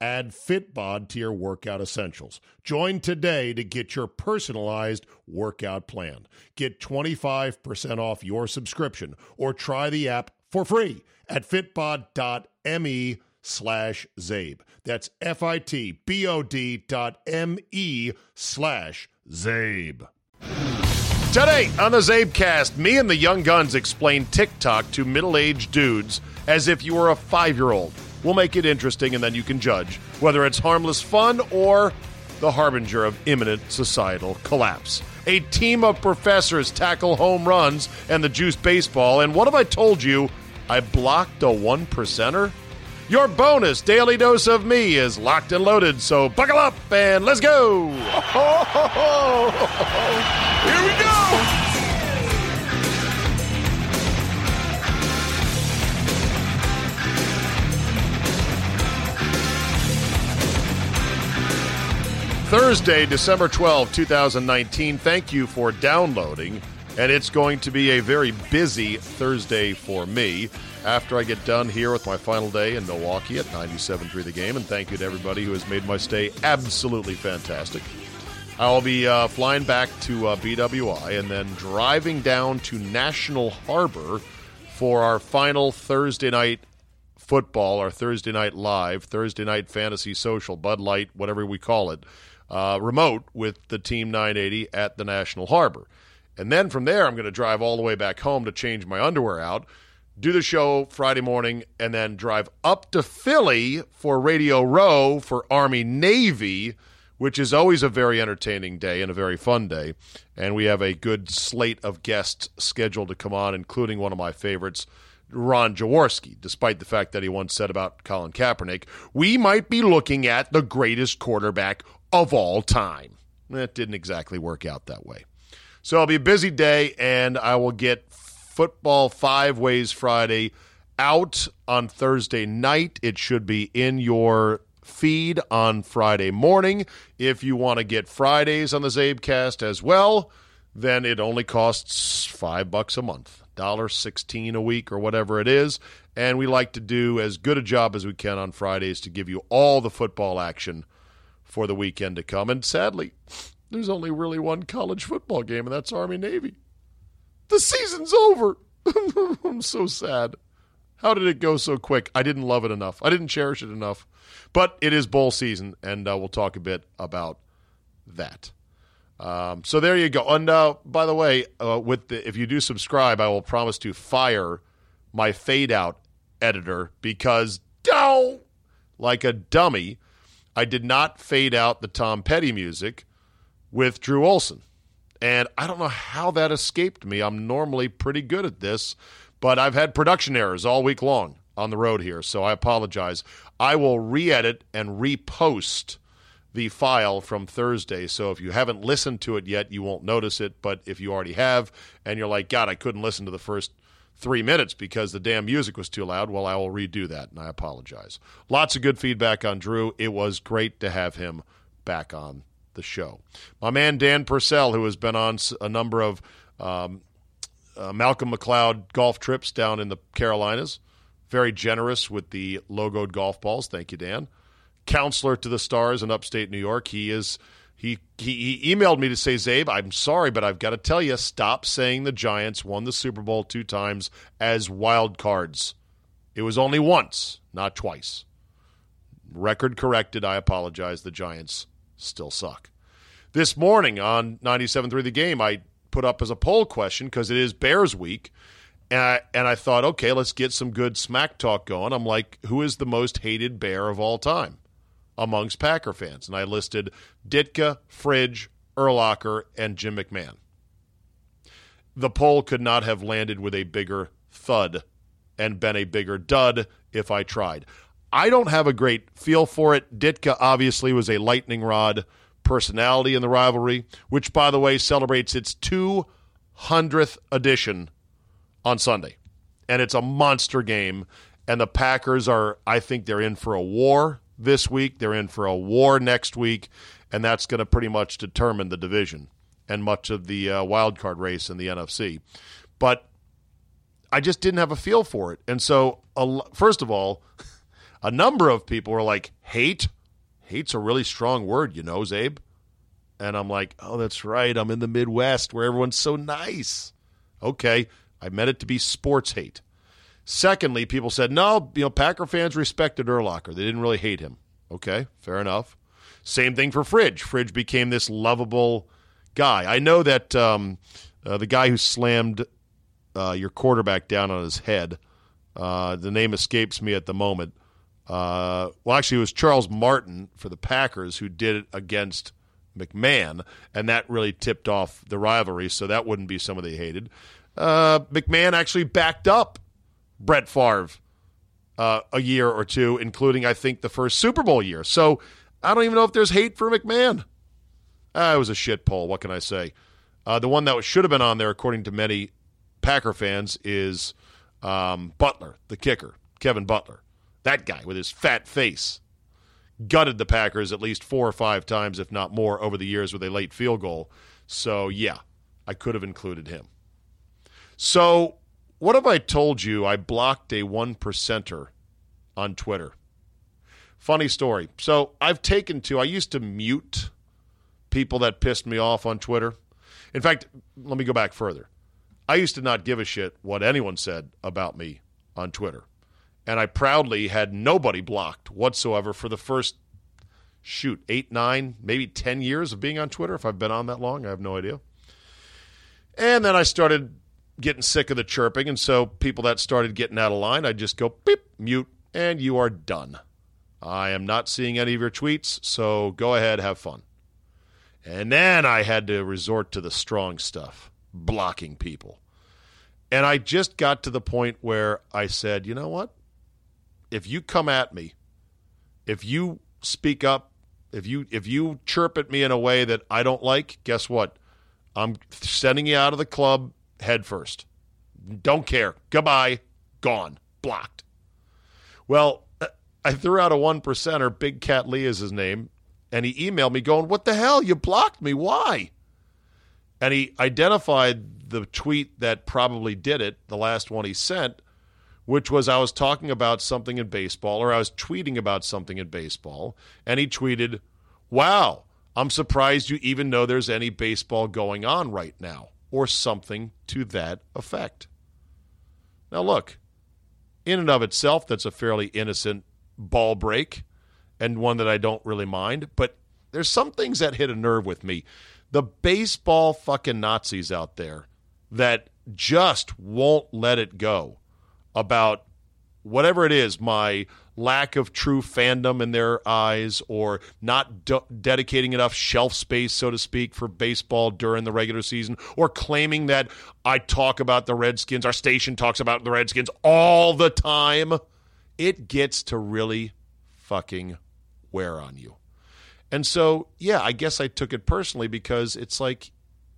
Add Fitbod to your workout essentials. Join today to get your personalized workout plan. Get 25% off your subscription or try the app for free at fitbod.me slash Zabe. That's F-I-T-B-O-D dot M-E slash Zabe. Today on the Zabecast, me and the Young Guns explain TikTok to middle-aged dudes as if you were a five-year-old. We'll make it interesting, and then you can judge whether it's harmless fun or the harbinger of imminent societal collapse. A team of professors tackle home runs and the juice baseball. And what have I told you? I blocked a one percenter? Your bonus daily dose of me is locked and loaded, so buckle up and let's go! Here we go! Thursday, December 12, 2019. Thank you for downloading. And it's going to be a very busy Thursday for me after I get done here with my final day in Milwaukee at 97.3 the game. And thank you to everybody who has made my stay absolutely fantastic. I'll be uh, flying back to uh, BWI and then driving down to National Harbor for our final Thursday night football, our Thursday night live, Thursday night fantasy social, Bud Light, whatever we call it uh, remote with the Team 980 at the National Harbor. And then from there, I'm going to drive all the way back home to change my underwear out, do the show Friday morning, and then drive up to Philly for Radio Row for Army Navy, which is always a very entertaining day and a very fun day. And we have a good slate of guests scheduled to come on, including one of my favorites. Ron Jaworski, despite the fact that he once said about Colin Kaepernick, we might be looking at the greatest quarterback of all time. That didn't exactly work out that way. So it'll be a busy day, and I will get Football Five Ways Friday out on Thursday night. It should be in your feed on Friday morning. If you want to get Fridays on the Zabecast as well, then it only costs five bucks a month, dollar sixteen a week or whatever it is. And we like to do as good a job as we can on Fridays to give you all the football action for the weekend to come. And sadly, there's only really one college football game, and that's Army Navy. The season's over. I'm so sad. How did it go so quick? I didn't love it enough. I didn't cherish it enough. But it is bowl season, and uh, we'll talk a bit about that. Um, so there you go. And uh, by the way, uh, with the, if you do subscribe, I will promise to fire my fade out editor because, dow, like a dummy, I did not fade out the Tom Petty music with Drew Olson. And I don't know how that escaped me. I'm normally pretty good at this, but I've had production errors all week long on the road here, so I apologize. I will re edit and repost the file from Thursday. So if you haven't listened to it yet, you won't notice it. But if you already have and you're like, God, I couldn't listen to the first three minutes because the damn music was too loud. Well, I will redo that, and I apologize. Lots of good feedback on Drew. It was great to have him back on the show. My man Dan Purcell, who has been on a number of um, uh, Malcolm McLeod golf trips down in the Carolinas, very generous with the logoed golf balls. Thank you, Dan. Counselor to the stars in upstate New York. He is he, he, he emailed me to say, Zabe, I'm sorry, but I've got to tell you, stop saying the Giants won the Super Bowl two times as wild cards. It was only once, not twice. Record corrected. I apologize. The Giants still suck. This morning on 97.3 The Game, I put up as a poll question because it is Bears week. And I, and I thought, okay, let's get some good smack talk going. I'm like, who is the most hated bear of all time? Amongst Packer fans. And I listed Ditka, Fridge, Urlacher, and Jim McMahon. The poll could not have landed with a bigger thud and been a bigger dud if I tried. I don't have a great feel for it. Ditka obviously was a lightning rod personality in the rivalry, which, by the way, celebrates its 200th edition on Sunday. And it's a monster game. And the Packers are, I think they're in for a war this week. They're in for a war next week. And that's going to pretty much determine the division and much of the uh, wild card race in the NFC. But I just didn't have a feel for it. And so, first of all, a number of people were like, hate? Hate's a really strong word, you know, Zabe. And I'm like, oh, that's right. I'm in the Midwest where everyone's so nice. Okay. I meant it to be sports hate. Secondly, people said, no, you know, Packer fans respected Urlacher. They didn't really hate him. Okay, fair enough. Same thing for Fridge. Fridge became this lovable guy. I know that um, uh, the guy who slammed uh, your quarterback down on his head, uh, the name escapes me at the moment. Uh, well, actually, it was Charles Martin for the Packers who did it against McMahon, and that really tipped off the rivalry, so that wouldn't be someone they hated. Uh, McMahon actually backed up Brett Favre uh, a year or two, including, I think, the first Super Bowl year. So I don't even know if there's hate for McMahon. Uh, it was a shit poll. What can I say? Uh, the one that should have been on there, according to many Packer fans, is um, Butler, the kicker, Kevin Butler. That guy with his fat face gutted the Packers at least four or five times, if not more, over the years with a late field goal. So, yeah, I could have included him. So, what have I told you? I blocked a one percenter on Twitter. Funny story. So, I've taken to, I used to mute people that pissed me off on Twitter. In fact, let me go back further. I used to not give a shit what anyone said about me on Twitter and I proudly had nobody blocked whatsoever for the first shoot eight, nine, maybe ten years of being on Twitter. If I've been on that long, I have no idea. And then I started getting sick of the chirping, and so people that started getting out of line, I'd just go beep, mute, and you are done. I am not seeing any of your tweets, so go ahead, have fun. And then I had to resort to the strong stuff, blocking people. And I just got to the point where I said, you know what? if you come at me, if you speak up, if you if you chirp at me in a way that I don't like, guess what? I'm sending you out of the club head first. Don't care. Goodbye. Gone. Blocked. Well, I threw out a one percenter. Big Cat Lee is his name, and he emailed me going, "What the hell? You blocked me. Why?" And he identified the tweet that probably did it, the last one he sent, which was I was talking about something in baseball or I was tweeting about something in baseball, and he tweeted, Wow, I'm surprised you even know there's any baseball going on right now, or something to that effect. Now, look, in and of itself, that's a fairly innocent ball break and one that I don't really mind, but there's some things that hit a nerve with me. The baseball fucking Nazis out there that just won't let it go about whatever it is, my lack of true fandom in their eyes, or not de- dedicating enough shelf space, so to speak, for baseball during the regular season, or claiming that I talk about the Redskins, our station talks about the Redskins all the time, it gets to really fucking wear on you. And so, yeah, I guess I took it personally because it's like,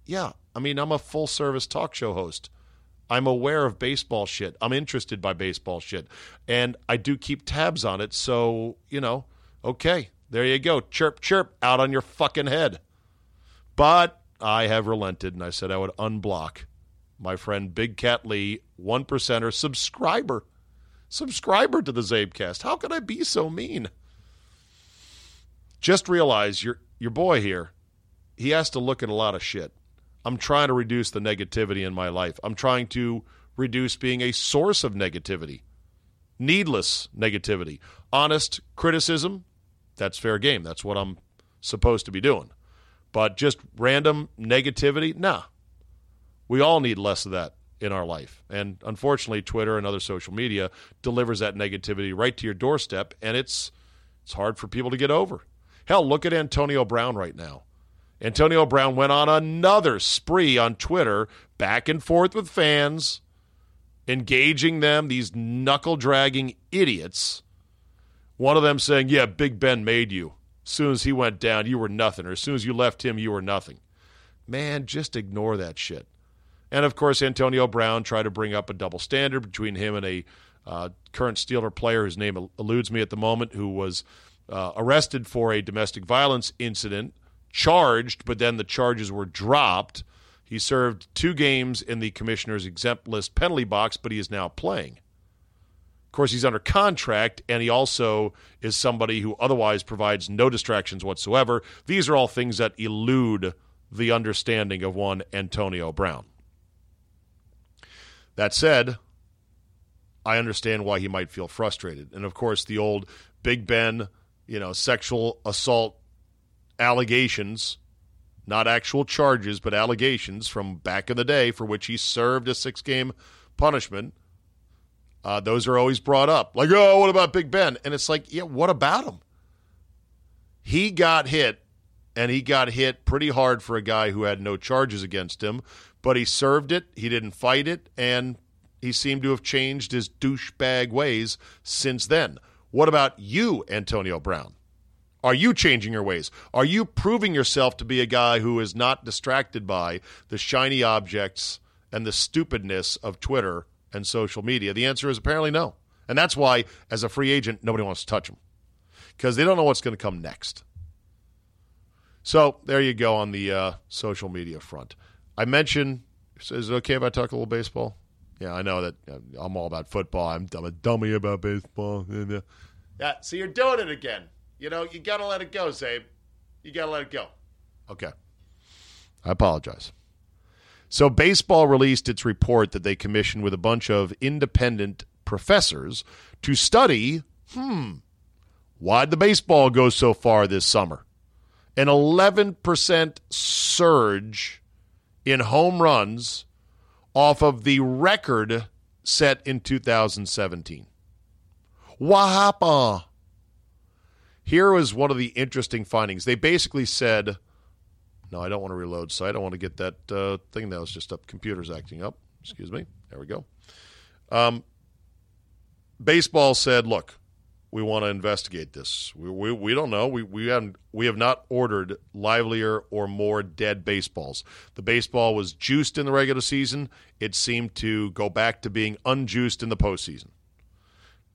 yeah, I mean, I'm a full service talk show host. I'm aware of baseball shit. I'm interested by baseball shit. And I do keep tabs on it. So, you know, okay, there you go. Chirp, chirp, out on your fucking head. But I have relented and I said I would unblock my friend Big Cat Lee, one percenter subscriber. Subscriber to the Zabecast. How could I be so mean? Just realize your your boy here, he has to look at a lot of shit. I'm trying to reduce the negativity in my life. I'm trying to reduce being a source of negativity, needless negativity. Honest criticism, that's fair game. That's what I'm supposed to be doing. But just random negativity, nah. We all need less of that in our life. And unfortunately, Twitter and other social media delivers that negativity right to your doorstep, and it's It's hard for people to get over. Hell, look at Antonio Brown right now. Antonio Brown went on another spree on Twitter, back and forth with fans, engaging them, these knuckle dragging idiots. One of them saying, Yeah, Big Ben made you. As soon as he went down, you were nothing. Or as soon as you left him, you were nothing. Man, just ignore that shit. And of course, Antonio Brown tried to bring up a double standard between him and a uh, current Steeler player whose name eludes me at the moment, who was uh, arrested for a domestic violence incident, charged, but then the charges were dropped. He served two games in the commissioner's exempt list penalty box, but he is now playing. Of course, he's under contract, and he also is somebody who otherwise provides no distractions whatsoever. These are all things that elude the understanding of one Antonio Brown. That said, I understand why he might feel frustrated. And of course, the old Big Ben, you know, sexual assault allegations, not actual charges, but allegations from back in the day for which he served a six game punishment. Uh, those are always brought up. Like, oh, what about Big Ben? And it's like, yeah, what about him? He got hit, and he got hit pretty hard for a guy who had no charges against him, but he served it. He didn't fight it, and he seemed to have changed his douchebag ways since then. What about you, Antonio Brown? Are you changing your ways? Are you proving yourself to be a guy who is not distracted by the shiny objects and the stupidness of Twitter and social media? The answer is apparently no. And that's why, as a free agent, nobody wants to touch him because they don't know what's going to come next. So there you go on the uh, social media front. I mentioned, is it okay if I talk a little baseball? Yeah, I know that uh, I'm all about football. I'm, I'm a dummy about baseball. Yeah, so you're doing it again. You know, you got to let it go, Zabe. You got to let it go. Okay. I apologize. So, baseball released its report that they commissioned with a bunch of independent professors to study hmm, why'd the baseball go so far this summer? An 11% surge in home runs off of the record set in 2017. What happened? Here was one of the interesting findings. They basically said, no, I don't want to reload site. I want to get that uh, thing that was just up. Computer's acting up. Excuse me. There we go. Um, baseball said, look, we want to investigate this. We, we, we don't know. We, we, haven't, we have not ordered livelier or more dead baseballs. The baseball was juiced in the regular season. It seemed to go back to being unjuiced in the postseason.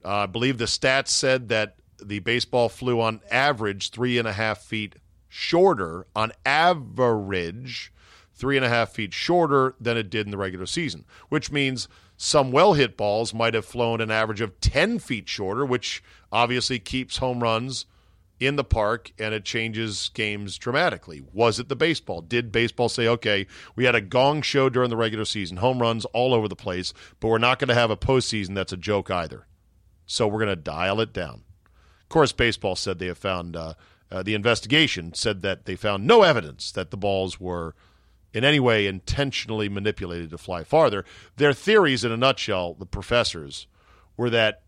Uh, I believe the stats said that the baseball flew on average three and a half feet shorter, on average, three and a half feet shorter than it did in the regular season, which means some well hit balls might have flown an average of 10 feet shorter, which obviously keeps home runs in the park and it changes games dramatically. Was it the baseball? Did baseball say, okay, we had a gong show during the regular season, home runs all over the place, but we're not going to have a postseason that's a joke either. So we're going to dial it down. Course, baseball said they have found, uh, uh, the investigation said that they found no evidence that the balls were in any way intentionally manipulated to fly farther. Their theories, in a nutshell, the professors, were that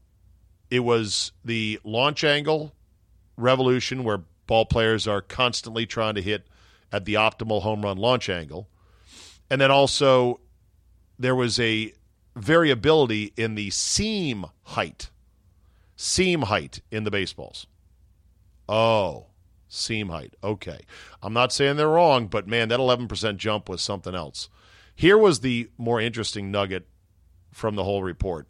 it was the launch angle revolution where ball players are constantly trying to hit at the optimal home run launch angle. And then also there was a variability in the seam height seam height in the baseballs. Oh, seam height. Okay. I'm not saying they're wrong, but man, that 11% jump was something else. Here was the more interesting nugget from the whole report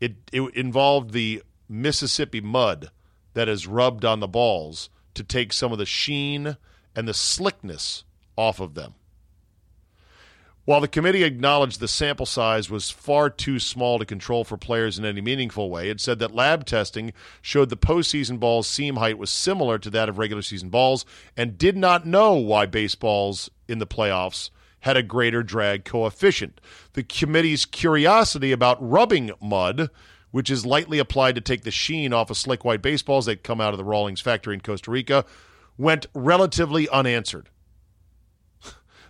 it, it involved the Mississippi mud that is rubbed on the balls to take some of the sheen and the slickness off of them. While the committee acknowledged the sample size was far too small to control for players in any meaningful way, it said that lab testing showed the postseason ball's seam height was similar to that of regular season balls and did not know why baseballs in the playoffs had a greater drag coefficient. The committee's curiosity about rubbing mud, which is lightly applied to take the sheen off of slick white baseballs that come out of the Rawlings factory in Costa Rica, went relatively unanswered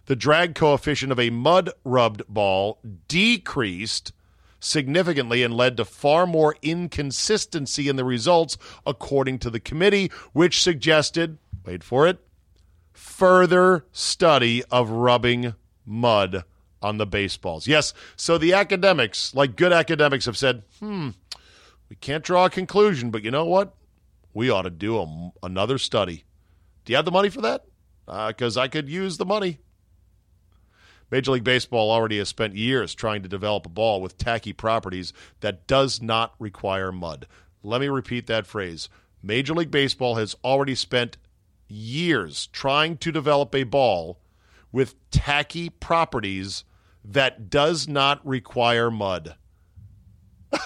the drag coefficient of a mud rubbed ball decreased significantly and led to far more inconsistency in the results, according to the committee, which suggested, wait for it, further study of rubbing mud on the baseballs. Yes, so the academics, like good academics, have said, hmm, we can't draw a conclusion, but you know what? We ought to do a, another study. Do you have the money for that? Because uh, I could use the money. Major League Baseball already has spent years trying to develop a ball with tacky properties that does not require mud. Let me repeat that phrase. Major League Baseball has already spent years trying to develop a ball with tacky properties that does not require mud.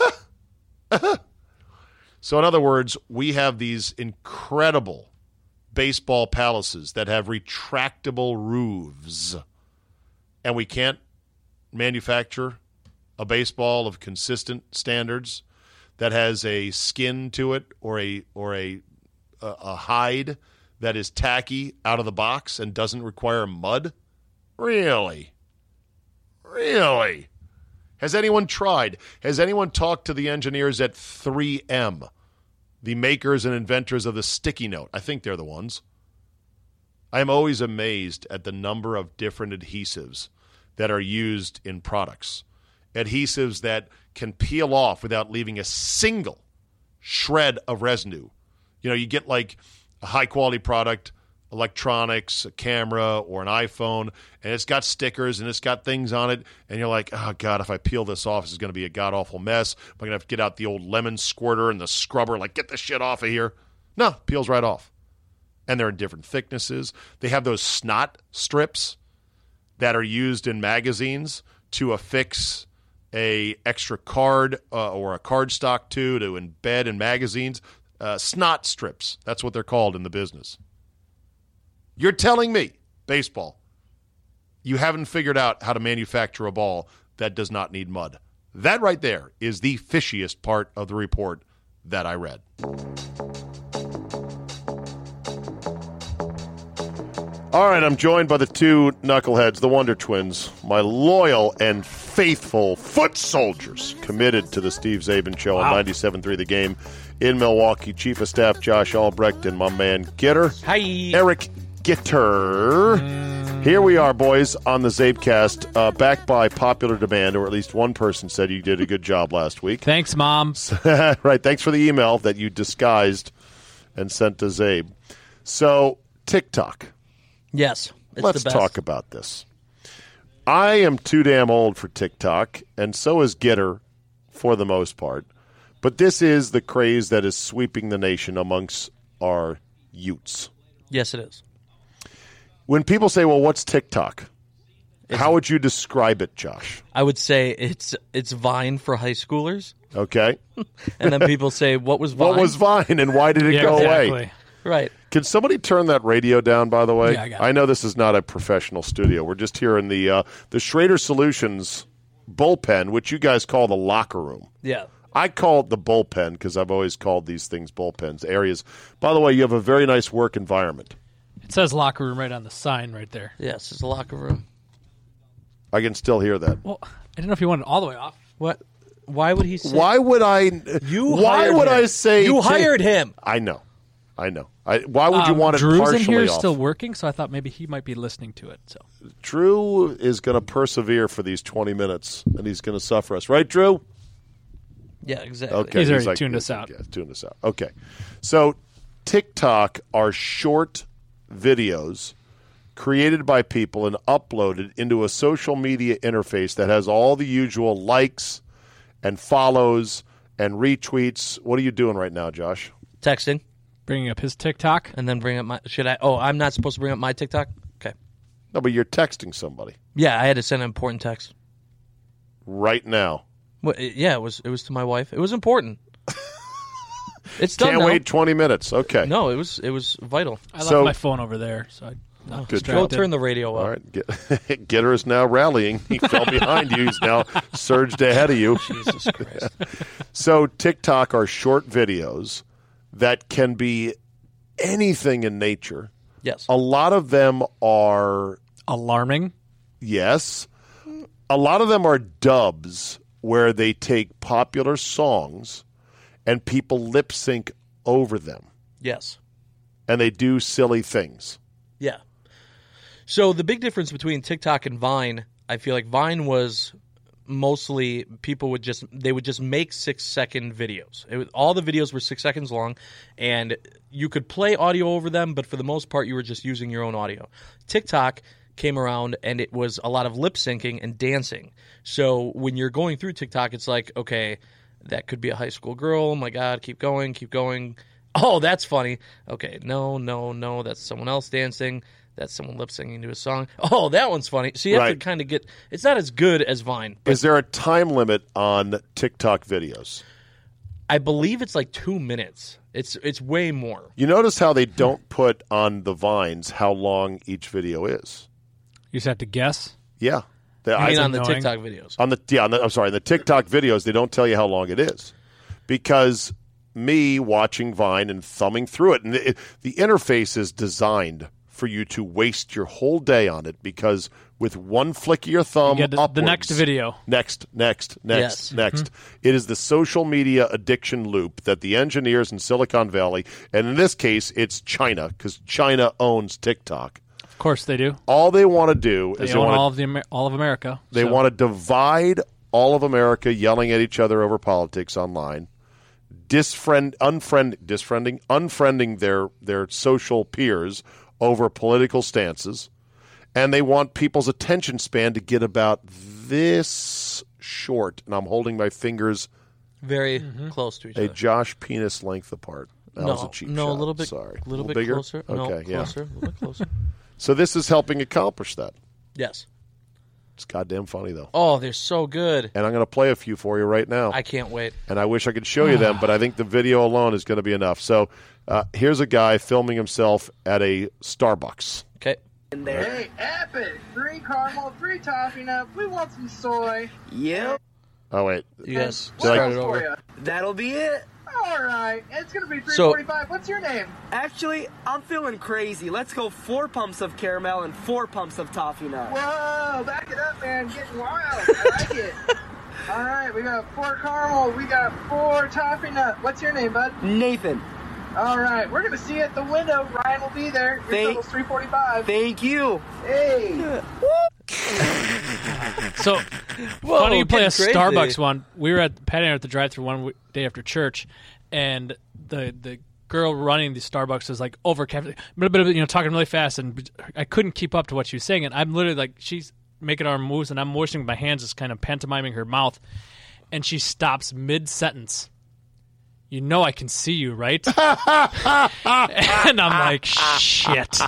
so, in other words, we have these incredible baseball palaces that have retractable roofs, and we can't manufacture a baseball of consistent standards that has a skin to it or a or a a hide that is tacky out of the box and doesn't require mud? Really? Really? Has anyone tried? Has anyone talked to the engineers at 3M, the makers and inventors of the sticky note? I think they're the ones. I am always amazed at the number of different adhesives that are used in products. Adhesives that can peel off without leaving a single shred of residue. You know, you get like a high quality product, electronics, a camera, or an iPhone, and it's got stickers and it's got things on it, and you're like, oh God, if I peel this off, this is going to be a god awful mess. I'm going to have to get out the old lemon squirter and the scrubber, like, get this shit off of here. No, peels right off. And they're in different thicknesses. They have those snot strips that are used in magazines to affix a extra card uh, or a card stock to to embed in magazines uh, snot strips. That's what they're called in the business. You're telling me, baseball, you haven't figured out how to manufacture a ball that does not need mud. That right there is the fishiest part of the report that I read. All right, I'm joined by the two knuckleheads, the Wonder Twins, my loyal and faithful foot soldiers committed to the Steve Czaban Show wow. on 97.3 The Game in Milwaukee. Chief of Staff Josh Albrecht and my man Gitter. Hi. Eric Gitter. Mm. Here we are, boys, on the Zabecast, uh, backed by popular demand, or at least one person said you did a good job last week. Thanks, Mom. right. Thanks for the email that you disguised and sent to Zabe. So, TikTok. Yes. Let's talk about this. I am too damn old for TikTok, and so is Gitter for the most part. But this is the craze that is sweeping the nation amongst our youths. Yes, it is. When people say, "Well, what's TikTok?" It's, How would you describe it, Josh? I would say it's it's Vine for high schoolers. Okay. and then people say, "What was Vine?" What was Vine, and why did it yeah, go exactly. away? Right. Can somebody turn that radio down? By the way, yeah, I, I, know this is not a professional studio. We're just here in the uh, the Schrader Solutions bullpen, which you guys call the locker room. Yeah. I call it the bullpen because I've always called these things bullpens areas. By the way, you have a very nice work environment. It says locker room right on the sign right there. Yes, it's a locker room. I can still hear that. Well, I didn't know if you wanted all the way off. What? Why would he say? Why would I? You. Why would him. I say? You hired him. I know. I know. I, why would you um, want it Drew's partially in here off? still working, so I thought maybe he might be listening to it. So Drew is going to persevere for these twenty minutes, and he's going to suffer us, right, Drew? Yeah, exactly. Okay, he's, already like, tuned us out. Yeah, tuned us out. Okay, so TikTok are short videos created by people and uploaded into a social media interface that has all the usual likes and follows and retweets. What are you doing right now, Josh? Texting. Bringing up his TikTok. And then bring up my. Should I? Oh, I'm not supposed to bring up my TikTok? Okay. No, but you're texting somebody. Yeah, I had to send an important text. Right now. Well, yeah, it was it was to my wife. It was important. it's done. Can't now. wait twenty minutes. Okay. No, it was it was vital. I left So- my phone over there, so I not Good Go job. turn the radio up. All right. Get, Gitter is now rallying. He fell behind you. He's now surged ahead of you. Jesus Christ. So TikTok are short videos that can be anything in nature. Yes. A lot of them are alarming. yes. A lot of them are dubs where they take popular songs and people lip sync over them Yes. and they do silly things. Yeah. So the big difference between TikTok and Vine, I feel like Vine was mostly people would just they would just make six second videos. Was, all the videos were six seconds long, and you could play audio over them, but for the most part, you were just using your own audio. TikTok came around and it was a lot of lip syncing and dancing. So when you're going through TikTok, it's like okay. That could be a high school girl. Oh my God, keep going, keep going. Oh, that's funny. Okay, no, no, no, that's someone else dancing. That's someone lip syncing to a song. Oh, that one's funny. So you have Right. to kind of get. It's not as good as Vine, but Is there a time limit on TikTok videos? I believe it's like two minutes. It's it's way more. You notice how they don't put on the vines how long each video is. You just have to guess. Yeah. The- I mean, I- on the annoying. TikTok videos. on the yeah, on the, I'm sorry, the TikTok videos they don't tell you how long it is because me watching Vine and thumbing through it, and the, the interface is designed for you to waste your whole day on it because with one flick of your thumb, You get the- the next video. next, next, next, Yes. next. Mm-hmm. It is the social media addiction loop that the engineers in Silicon Valley, and in this case, it's China because China owns TikTok. Of course they do. All they want to do They is own they want all of the Amer- all of America. they so- want to divide all of America, yelling at each other over politics online, disfriend, unfriend, disfriending, unfriending their their social peers over political stances, and they want people's attention span to get about this short. And I'm holding my fingers Very mm-hmm. close to each a other. A Josh penis length apart. That no, was a cheap no, shot. a little bit, Sorry, a little, bit bigger. closer. Okay, no, yeah. closer, a little bit closer. So this is helping accomplish that. yes. It's goddamn funny though. Oh, they're so good. And I'm going to play a few for you right now. I can't wait. and I wish I could show you them, but I think the video alone is going to be enough. So uh, here's a guy filming himself at a Starbucks. Okay. Hey, epic! Three caramel, three toffee nut. We want some soy. Yep, Oh wait, You guys Did I- start it over. that'll be it. All right, it's gonna be So- 345. What's your name? Actually, I'm feeling crazy. Let's go four pumps of caramel and four pumps of toffee nut. Whoa, back it up, man. Getting wild. I like it. All right, we got four caramel. We got four toffee nut. What's your name, bud? Nathan, All right, we're gonna see you at the window. Ryan will be there. Your Thank- total's 345. thank you. Hey. So Whoa, funny you play a crazy. Starbucks one. We were at Patty and at the drive-through one w- day after church, and the the girl running the Starbucks was like over you know, talking really fast, and I couldn't keep up to what she was saying. And I'm literally like, she's making our moves, and I'm motioning my hands, just kind of pantomiming her mouth, and she stops mid sentence. You know I can see you, right? and I'm like, shit.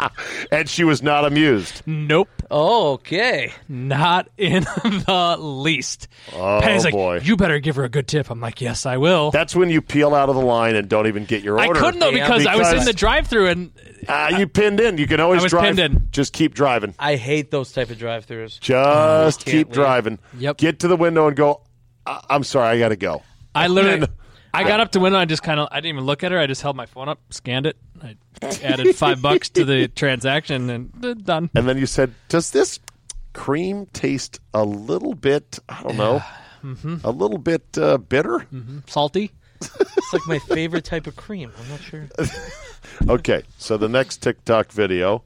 and she was not amused. Nope. Oh, okay. Not in the least. Oh Patty's like, boy, you better give her a good tip. I'm like, yes, I will. that's when you peel out of the line and don't even get your I order. couldn't though Yeah. because, I was in the drive-through and Ah, you pinned in. You can always I was drive. pinned in. Just keep driving. I hate those type of drive-throughs. Just can't keep leave. driving. Yep. Get to the window and go. "I- I'm sorry, I got to go. I literally, And- I got up to window. I just kind of, I didn't even look at her. I just held my phone up, scanned it. I added five bucks to the transaction, and uh, done. And then you said, "Does this cream taste a little bit? I don't know, Mm-hmm. a little bit uh, bitter." Salty. It's like my favorite type of cream. I'm not sure. Okay, so the next TikTok video.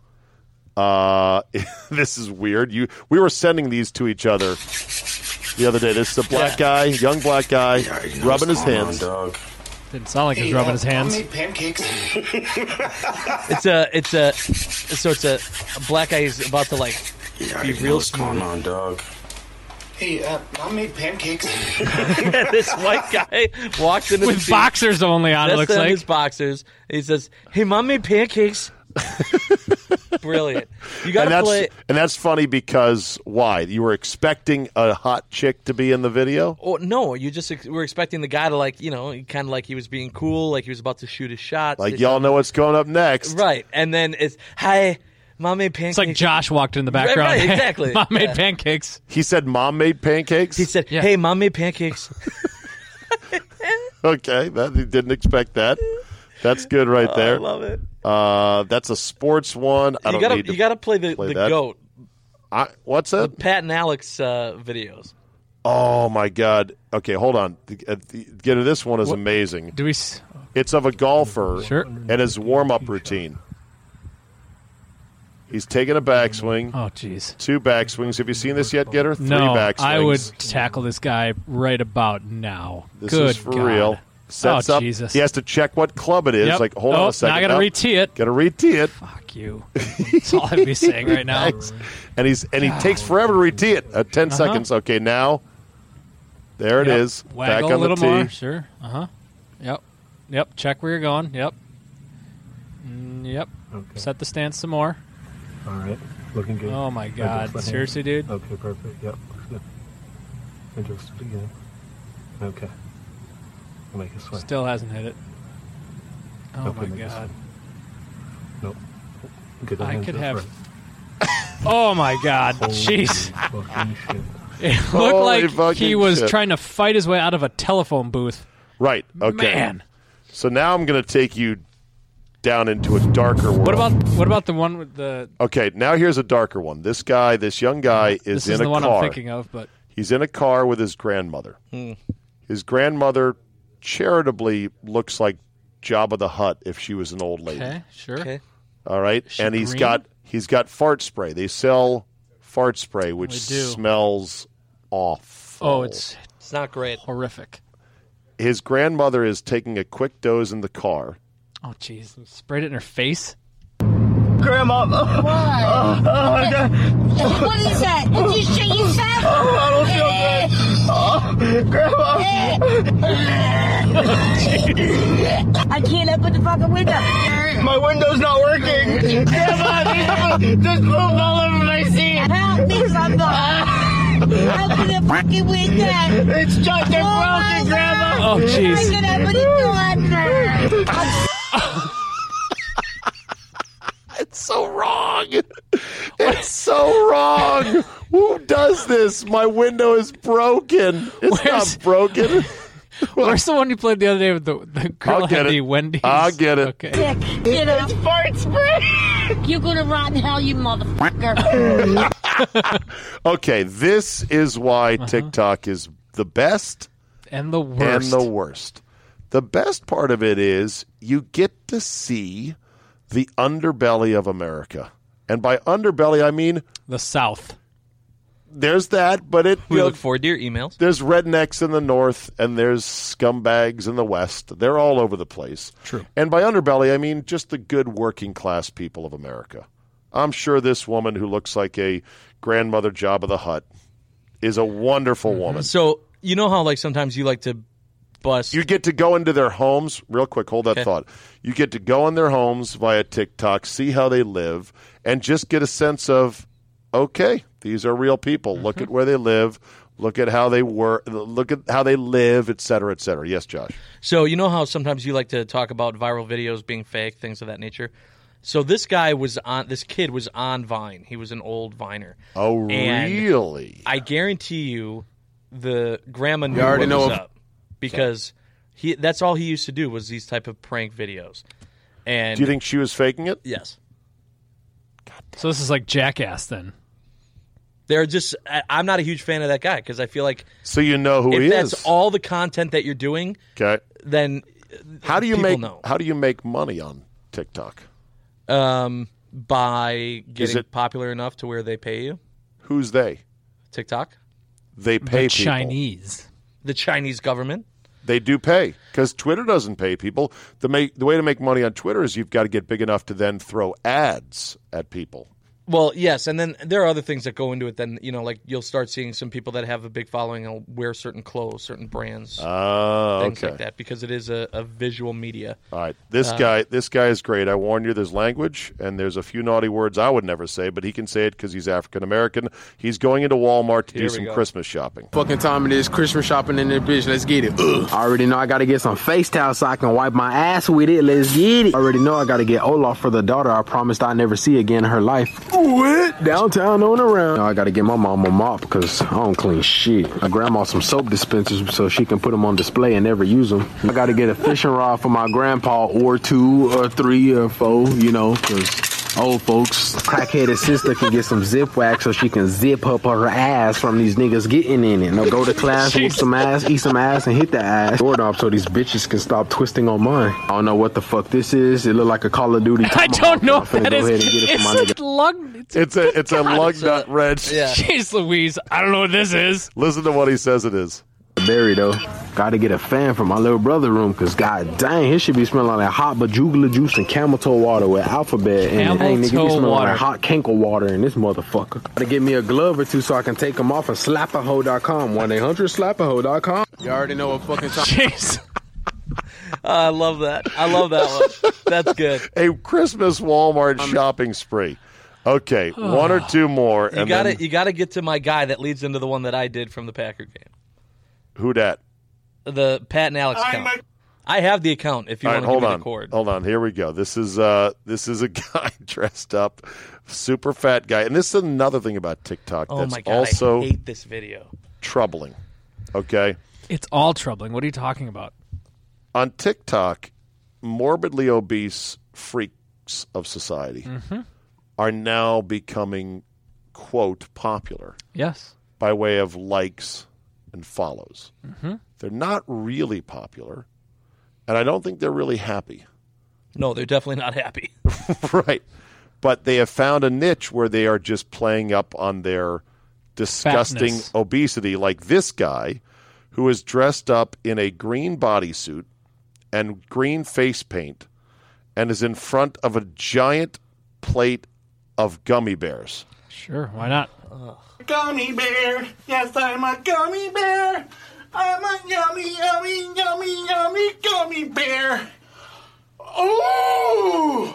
Uh, this is weird. You, we were sending these to each other the other day. This is a black guy, young black guy, rubbing his hands. Didn't sound like he was rubbing his hands. pancakes. It's a, it's a, so it's a, a black guy is about to like be real smooth. on, dog. Hey, uh, mom made pancakes. this white guy walks into the With scene, boxers only on, it looks like. his boxers. He says, "Hey, mom made pancakes." Brilliant. You got And to that's play. and that's funny because why? You were expecting a hot chick to be in the video. Oh no! You just ex- were expecting the guy to like, you know, kind of like he was being cool, like he was about to shoot his shot. Like y'all know what's going up next. right? And then it's, "Hi, mom made pancakes." It's like Josh walked in the background. right, exactly. Mom made Yeah. pancakes. He said, "Mom made pancakes." He said, Yeah. "Hey, mom made pancakes." "Okay, that he didn't expect that." That's good right I there. I love it. Uh, that's a sports one. I You don't gotta, need to you gotta play the play the that. goat, I, what's that? Pat and Alex uh, videos. Oh my God. Okay, hold on. The, uh, the, get to this one is amazing. Do we? s- It's of a golfer Sure. and his warm up routine. He's taking a backswing, Oh, jeez. two backswings. Have you seen this yet, Gitter? Three No, backswings. I would tackle this guy right about now. This Good is for God. real. Sets oh, up. Jesus. He has to check what club it is. Yep. Like, hold oh, on a second. Now I got to Up. re-tee it. Got to re-tee it. Fuck you. That's all I'd be saying right now. Thanks. And he's and he takes forever to re-tee it. Uh, 10 seconds. Okay, now there it Uh-huh. Yep. is. Back on a little the tee. more. Sure. Uh huh. Yep. Yep. Check where you're going. Yep. Mm, yep. Okay. Set the stance some more. All right. Looking good. Oh my God! the hand. Seriously, dude. Okay, perfect. Yep, looks good. Adjust it again. Okay. I'll make it swing. Still hasn't hit it. Oh Okay, my make it God! swing. Nope. Get I could have- Oh my God! Holy Jeez! fucking shit. It Holy looked like he fucking was shit. trying to fight his way out of a telephone booth. Right. Okay. Man, So now I'm going to take you down into a darker world. what about what about the one with the? Okay, now here's a darker one. This guy, this young guy, is This in is a the one car. I'm thinking of, but He's in a car with his grandmother. Hmm. His grandmother charitably looks like Jabba the Hutt if she was an old lady. okay, sure. Okay. All right, she and he's green? got he's got fart spray. They sell fart spray, which They do. smells awful. Oh, it's It's not great. horrific. his grandmother is taking a quick doze in the car. Oh, jeez! Sprayed it in her face. Grandma, Why? Oh, what is that? Did you shit yourself? Oh, I don't feel good. Grandma, I can't open the fucking window. my window's not working. Grandma, there's poop all over my seat. Help me, somebody. Open the fucking window. It's just they're broken, Grandma. Oh, I jeez! can open the door. It's so wrong. It's so wrong. Who does this? My window is broken. It's Where's- not broken. Where's the one you played the other day with the, the girl I'll get it. the Wendy's? I'll get it. Okay. Dick, get up. Fart spray. You're gonna rot in hell, you motherfucker. Okay, this is why Uh-huh. TikTok is the best And the worst. and the worst. The best part of it is you get to see the underbelly of America. And by underbelly, I mean the South. there's that, but it We you know, look forward to your emails. there's rednecks in the north and there's scumbags in the west. They're all over the place. True. And by underbelly, I mean just the good working class people of America. I'm sure this woman who looks like a grandmother Jabba the Hutt is a wonderful mm-hmm. woman. So you know how like sometimes you like to bust. You get to go into their homes. Real quick, hold that Okay. thought. You get to go in their homes via TikTok, see how they live, and just get a sense of, okay, these are real people. Look Mm-hmm. at where they live. Look at how they work. Look at how they live, et cetera, et cetera. Yes, Josh. So you know how sometimes you like to talk about viral videos being fake, things of that nature. So this guy was on. This kid was on Vine. He was an old Viner. Oh, And really? I guarantee you, the grandma knew already what know was if- up because he. That's all he used to do was these type of prank videos. And Do you think she was faking it? yes, So this is like Jackass then. they're just. I, I'm not a huge fan of that guy because I feel like So you know who if he that's is. all the content that you're doing, okay. then How do you make know. How do you make money on TikTok? um, by getting it- popular enough to where they pay you. Who's they? TikTok, They pay the people. Chinese. the Chinese government. They do pay because Twitter doesn't pay people. The make the way to make money on Twitter is you've got to get big enough to then throw ads at people. Well, yes, and then there are other things that go into it. Then you know, like you'll start seeing some people that have a big following and wear certain clothes, certain brands, Oh, things okay. like that, because it is a, a visual media. All right. This Uh, guy, this guy is great. I warn you. There's language and there's a few naughty words I would never say, but he can say it because he's African American. He's going into Walmart to do some go. Christmas shopping. Fucking time it is Christmas shopping in that bitch. Let's get it. Ugh. I already know I gotta get some face towel so I can wipe my ass with it. Let's get it. I already know I gotta get Olaf for the daughter I promised I'd never see again in her life. What? Downtown on around. Now I gotta get my mom a mop because I don't clean shit. I grandma some soap dispensers so she can put them on display and never use them. I gotta get a fishing rod for my grandpa or two or three or four, you know, because Old folks, crackheaded sister can get some zip wax so she can zip up her ass from these niggas getting in it. Now go to class, whoop some ass, eat some ass, and hit the ass. Doorknob so these bitches can stop twisting on mine. I don't know what the fuck this is. It look like a Call of Duty. I don't know I'm what finna go ahead and get it for my It's nigga. a lug. It's It's a it's a lug nut wrench. Yeah. Jeez Louise. I don't know what this is. Listen to what he says it is. Berry though. Gotta get a fan for my little brother room, cause god dang, his should be smelling like hot bajugula juice and camel toe water with alphabet in it. Camel Dang, nigga, toe be smelling water. like hot kinkle water in this motherfucker. Gotta get me a glove or two so I can take them off of slapaho.com. 1-800-slapaho.com. You already know what fucking time. Jeez. I love that. I love that one. That's good. A Christmas Walmart shopping spree. Okay, one or two more, You got to then you got to get to my guy that leads into the one that I did from the Packer game. who dat? The Pat and Alex account. I have the account if you All want right, to hold give me on, the cord. hold on. Here we go. This is uh, this is a guy dressed up, super fat guy, and this is another thing about TikTok Oh that's my god, also I hate this video. troubling. Okay, It's all troubling. What are you talking about? on TikTok, morbidly obese freaks of society are now becoming quote popular Yes. by way of likes and follows. Mm-hmm. They're not really popular, and I don't think they're really happy. No, they're definitely not happy. right. But they have found a niche where they are just playing up on their disgusting Fatness. obesity, like this guy who is dressed up in a green bodysuit and green face paint and is in front of a giant plate of gummy bears. Sure. Why not? Gummy bear. Yes, I'm a gummy bear. I'm a yummy, yummy, yummy, yummy gummy bear. Ooh!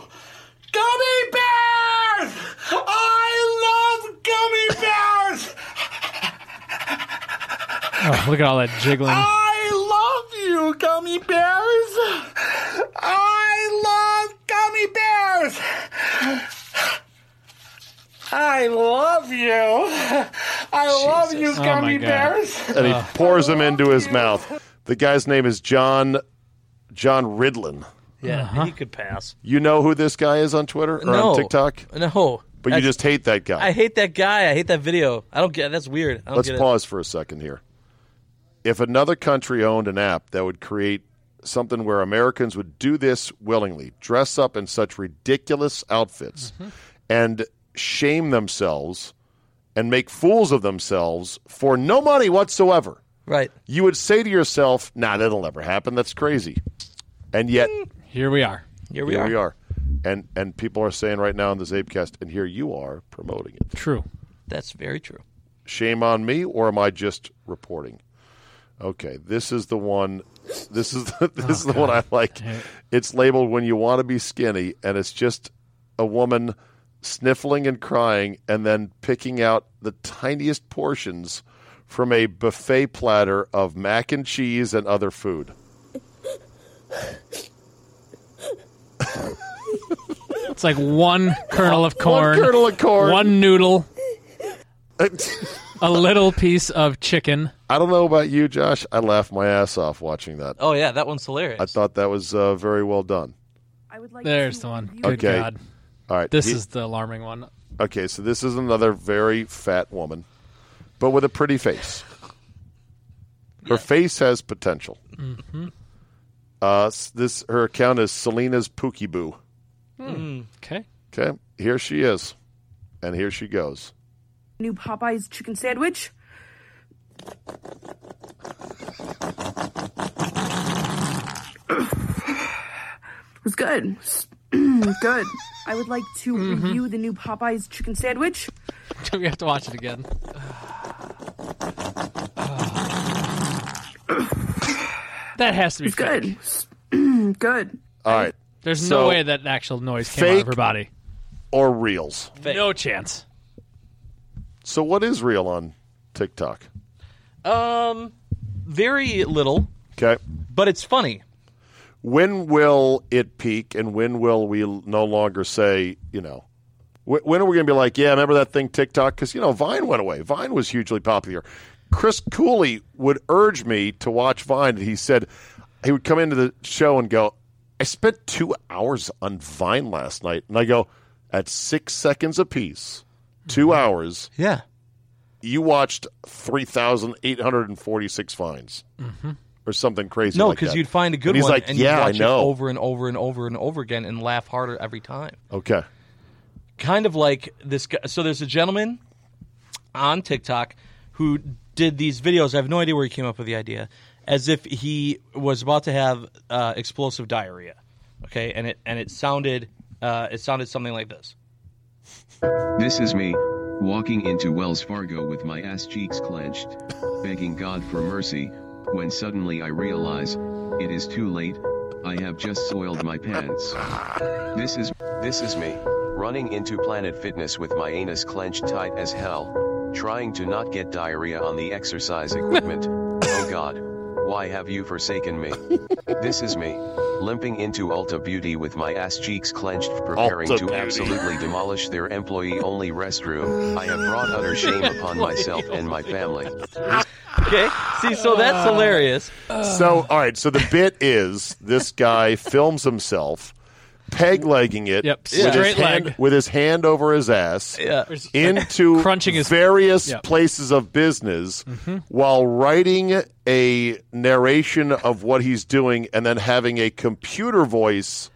Gummy bears! I love gummy bears! Oh, look at all that jiggling. I love you, gummy bears! I love gummy bears! I love you! I love you, Oh, my gummy God. bears! And he pours them into his mouth. The guy's name is John John Ridlin. Yeah, he could pass. You know who this guy is on Twitter or no, on TikTok? No, But you That's- just hate that guy. I hate that guy. I hate that video. I don't get. That's weird. I don't Let's get pause for a second here. If another country owned an app that would create something where Americans would do this willingly, dress up in such ridiculous outfits, Mm-hmm. and shame themselves and make fools of themselves for no money whatsoever. Right. you would say to yourself, "Nah, that'll never happen. That's crazy." And yet, hmm. Here we are. Here we are. here are. we are. And and people are saying right now in the Zabecast, and here you are promoting it. True. That's very true. shame on me or am I just reporting? Okay, this is the one. This is the, this is the oh, one I like. It's labeled "When You Want to Be Skinny," and it's just a woman sniffling and crying, and then picking out the tiniest portions from a buffet platter of mac and cheese and other food. It's like one kernel of corn, one kernel of corn. one noodle, a little piece of chicken. I don't know about you, Josh. I laughed my ass off watching that. Oh yeah, that one's hilarious. I thought that was uh, very well done. I would like There's the one. Good Okay. God. All right, This he- is the alarming one. Okay, so this is another very fat woman, but with a pretty face. Her face has potential. Mm-hmm. Uh, this her account is Selena's Pookie Boo. Okay. Okay, here she is, and here she goes. New Popeyes chicken sandwich. It was good. good. I would like to review the new Popeyes chicken sandwich. we have to watch it again. that has to be It's good. good. All right, There's So, no way that actual noise came out fake- of her body. or reels. No chance. So what is real on TikTok? Um, very little, Okay, but it's funny. When will it peak, and when will we no longer say, you know? When are we going to be like, yeah, remember that thing TikTok? Because, you know, Vine went away. Vine was hugely popular. Chris Cooley would urge me to watch Vine. And he said he would come into the show and go, I spent two hours on Vine last night. And I go, at six seconds apiece, 2 mm-hmm. hours, Yeah. you watched 3,846 Vines. Mm-hmm. Or something crazy No, because that. you'd find a good and he's one like, and yeah, you'd I watch know. it over and over and over and over again and laugh harder every time. Okay. kind of like this guy. So there's a gentleman on TikTok who did these videos. I have no idea where he came up with the idea, as if he was about to have uh, explosive diarrhea. Okay, and it and it sounded uh, it sounded something like this. This is me, walking into Wells Fargo with my ass cheeks clenched, begging God for mercy, when suddenly I realize, it is too late, I have just soiled my pants. This is, This is me, running into Planet Fitness with my anus clenched tight as hell, trying to not get diarrhea on the exercise equipment. oh god, why have you forsaken me? this is me, limping into Ulta Beauty with my ass cheeks clenched, preparing Ulta to Beauty. absolutely demolish their employee only restroom. I have brought utter shame upon myself and my family. Okay, see, so that's hilarious. So, all right. So the bit is this guy films himself peg legging it Yep, with, his hand, leg. with his hand over his ass Yeah. into crunching his- various Yep. places of business mm-hmm. while writing a narration of what he's doing and then having a computer voice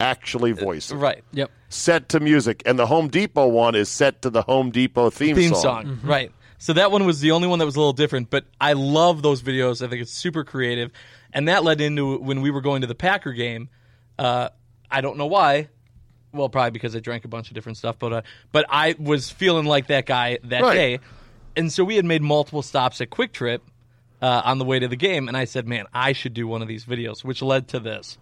actually uh, voice it. Right. Yep. set to music. And the Home Depot one is set to the Home Depot theme, theme song. song. Mm-hmm. Right. So that one was the only one that was a little different, but I love those videos. I think it's super creative. And that led into when we were going to the Packer game. Uh, I don't know why. Well, probably because I drank a bunch of different stuff, but uh, but I was feeling like that guy that Right. day, and so we had made multiple stops at QuikTrip uh, on the way to the game, and I said, "Man, I should do one of these videos," which led to this.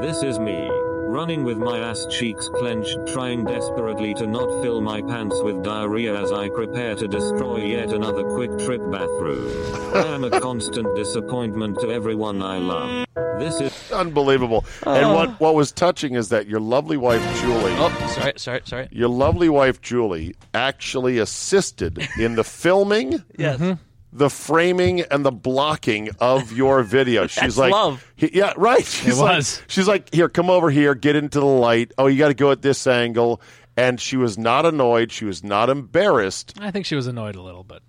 This is me, running with my ass cheeks clenched, trying desperately to not fill my pants with diarrhea as I prepare to destroy yet another QuikTrip bathroom. I am a constant disappointment to everyone I love. This is Unbelievable. And what, uh. what was touching is that your lovely wife, Julie. Oh, sorry, sorry, sorry. Your lovely wife, Julie, actually assisted in the filming, Yes. Mm-hmm. The framing, and the blocking of your video. She's That's like, love. Yeah, right. She's like- was. she's like, here, come over here, get into the light. Oh, you got to go at this angle. And she was not annoyed. She was not embarrassed. I think she was annoyed a little bit.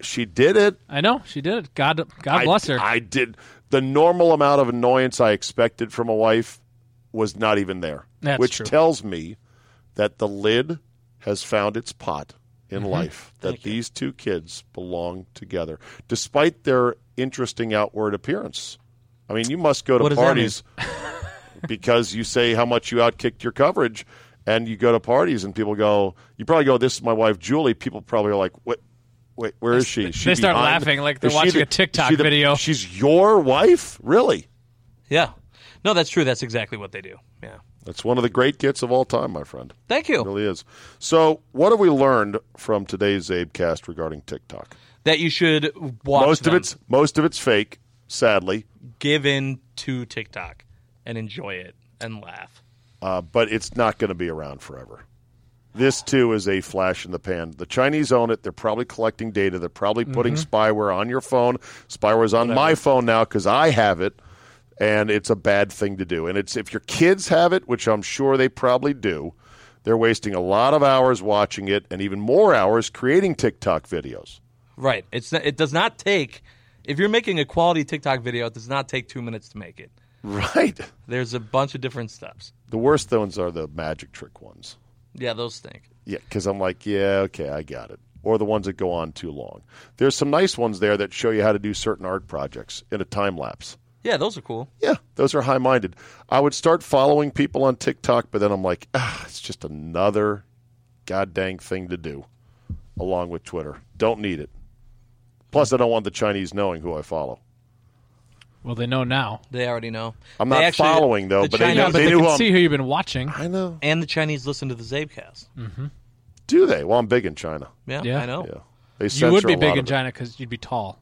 She did it. I know she did it. God, God I- bless her. I did. The normal amount of annoyance I expected from a wife was not even there, That's which true. tells me that the lid has found its pot in Mm-hmm. life. That these two kids belong together, despite their interesting outward appearance. I mean, you must go to parties because you say how much you outkicked your coverage, and you go to parties and people go, you probably go, "This is my wife, Julie." People probably are like, "What?" Wait, where is she? She They start behind- laughing like they're is watching the- a TikTok she the- video. She's your wife, really? Yeah. No, that's true. That's exactly what they do. Yeah. That's one of the great gets of all time, my friend. Thank you. It really is. So, what have we learned from today's Zabecast regarding TikTok? That you should watch most them. of it's most of it's fake, sadly, give in to TikTok and enjoy it and laugh. uh, but it's not going to be around forever. This too is a flash in the pan. The Chinese own it. They're probably collecting data. They're probably putting Mm-hmm. spyware on your phone. Spyware is on my phone now because I have it, and it's a bad thing to do. And it's if your kids have it, which I'm sure they probably do, they're wasting a lot of hours watching it, and even more hours creating TikTok videos. Right. It's it does not take if you're making a quality TikTok video, it does not take 2 minutes to make it. Right. There's a bunch of different steps. The worst ones are the magic trick ones. Yeah, those stink. Yeah, because I'm like, yeah, okay, I got it. Or the ones that go on too long. There's some nice ones there that show you how to do certain art projects in a time lapse. Yeah, those are cool. Yeah, those are high minded. I would start following people on TikTok, but then I'm like, ah, it's just another goddamn thing to do along with Twitter. Don't need it. Plus, I don't want the Chinese knowing who I follow. well, they know now. They already know. I'm They not actually- following, though, the but they Chinese, know- Yeah, but they they, knew can I'm- see who you've been watching. I know. and the Chinese listen to the Zabecast. Do they? Well, I'm big in China. Yeah, Yeah. I know. Yeah. They You would censor be a big in of it. China because you'd be tall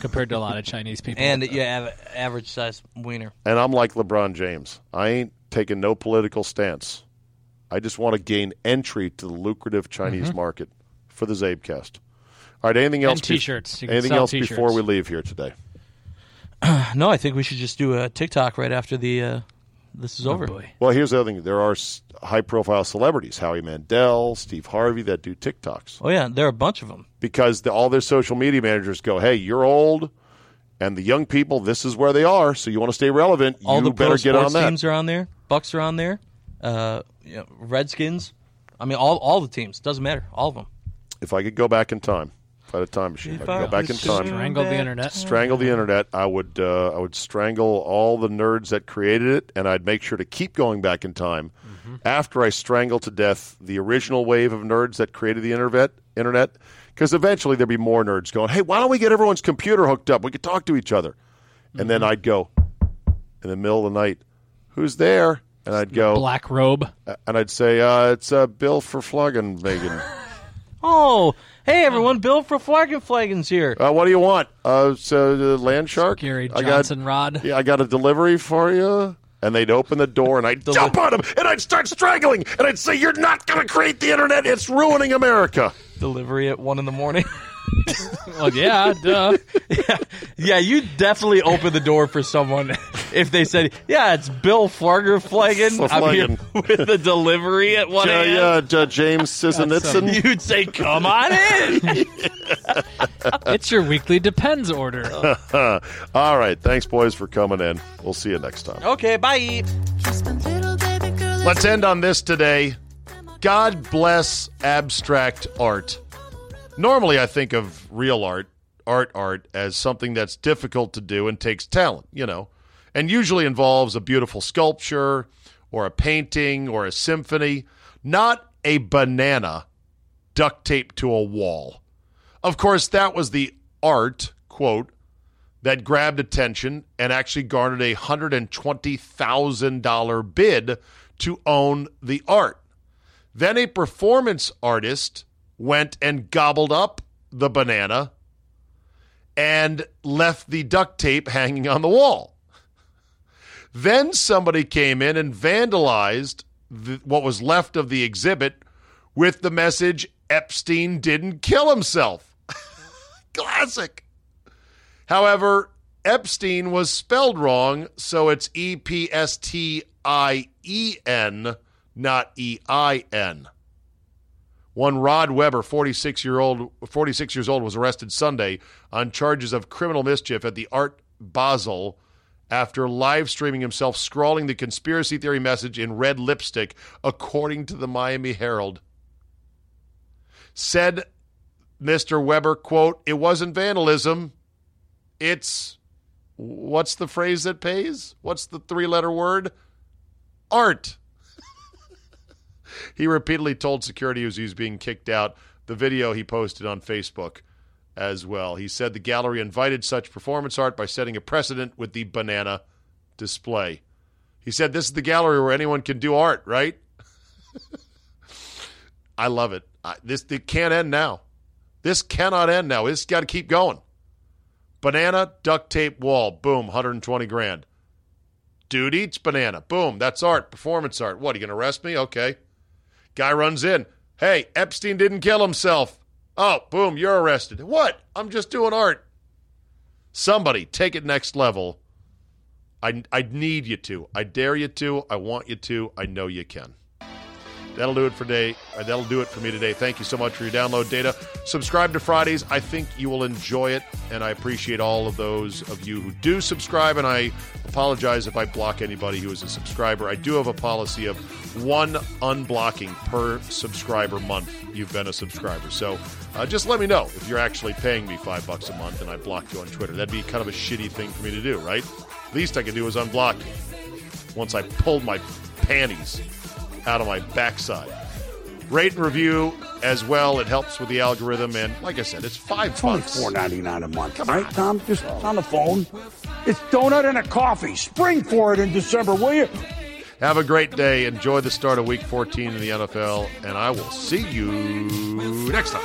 compared to a lot of Chinese people. And you have average size wiener. And I'm like LeBron James. I ain't taking no political stance. I just want to gain entry to the lucrative Chinese market for the Zabecast. All right, anything else? And t-shirts. You can anything else t-shirts. before we leave here today? No, I think we should just do a TikTok right after the uh, this is over. Well, here's the other thing. There are high profile celebrities, Howie Mandel, Steve Harvey, that do TikToks. Oh yeah, there are a bunch of them. Because the, all their social media managers go, hey, you're old, and the young people, this is where they are, so you want to stay relevant, All you the better pro get sports on that. teams are on there. Bucks are on there. Uh, you know, Redskins. I mean, all all the teams. Doesn't matter. All of them. If I could go back in time, if I had a time machine, if I could go back in time, Strangle the internet. strangle the internet. I would uh, I would strangle all the nerds that created it, and I'd make sure to keep going back in time after I strangle to death the original wave of nerds that created the internet. Internet, because eventually there'd be more nerds going, "Hey, why don't we get everyone's computer hooked up? We could talk to each other." And then I'd go in the middle of the night, "Who's there?" And I'd go Black robe. and I'd say, uh, "It's uh, Bill for Fluggen, Megan." Oh, hey everyone! Bill for Flaggenflagen's here. Uh, what do you want? Uh, so the land shark. Gary I Johnson got, rod. Yeah, I got a delivery for you. And they'd open the door, and I'd jump on them, and I'd start strangling, and I'd say, "You're not going to create the internet. It's ruining America." Delivery at one in the morning. well, yeah, duh. yeah, yeah, you definitely open the door for someone if they said, "Yeah, it's Bill Flaggenflagen. I'm here with the delivery at one Yeah, a.m." yeah, J- James Sisenitson. You'd say, "Come on in." it's your weekly depends order. All right, thanks, boys, for coming in. We'll see you next time. okay, bye. Let's end on this today. God bless abstract art. Normally, I think of real art, art, art, as something that's difficult to do and takes talent, you know, and usually involves a beautiful sculpture or a painting or a symphony, not a banana duct taped to a wall. Of course, that was the art, quote, that grabbed attention and actually garnered a $120,000 bid to own the art. Then a performance artist went and gobbled up the banana and left the duct tape hanging on the wall. Then somebody came in and vandalized the, what was left of the exhibit with the message Epstein didn't kill himself. Classic. However, Epstein was spelled wrong, so it's E P S T I E N, not E I N. One Rod Webber, 46 year old, 46 years old, was arrested Sunday on charges of criminal mischief at the Art Basel after live streaming himself scrawling the conspiracy theory message in red lipstick, according to the Miami Herald. Said Mr. Webber, quote, it wasn't vandalism. It's what's the phrase that pays? What's the three letter word? Art. He repeatedly told security as he was being kicked out. The video he posted on Facebook as well. He said the gallery invited such performance art by setting a precedent with the banana display. He said this is the gallery where anyone can do art, right? I love it. I, this it can't end now. This cannot end now. It's got to keep going. Banana duct tape wall. Boom, 120 grand. Dude eats banana. Boom, that's art, performance art. What, are you going to arrest me? Okay. Guy runs in. Hey, Epstein didn't kill himself. Oh, boom, you're arrested. What? I'm just doing art. Somebody take it next level. I, I need you to. I dare you to. I want you to. I know you can. That'll do it for day. Uh, that'll do it for me today. Thank you so much for your download data. Subscribe to Fridays. I think you will enjoy it, and I appreciate all of those of you who do subscribe. And I apologize if I block anybody who is a subscriber. I do have a policy of one unblocking per subscriber month. You've been a subscriber, so uh, just let me know if you're actually paying me five bucks a month and I block you on Twitter. That'd be kind of a shitty thing for me to do, right? Least I could do is unblock you once I pulled my panties out of my backside. Rate and review as well. It helps with the algorithm. And like I said, it's five It's only bucks. four ninety nine a month. All right, Tom, just on the phone. It's donut and a coffee. Spring for it in December, will you? Have a great day. Enjoy the start of week 14 in the NFL. And I will see you next time.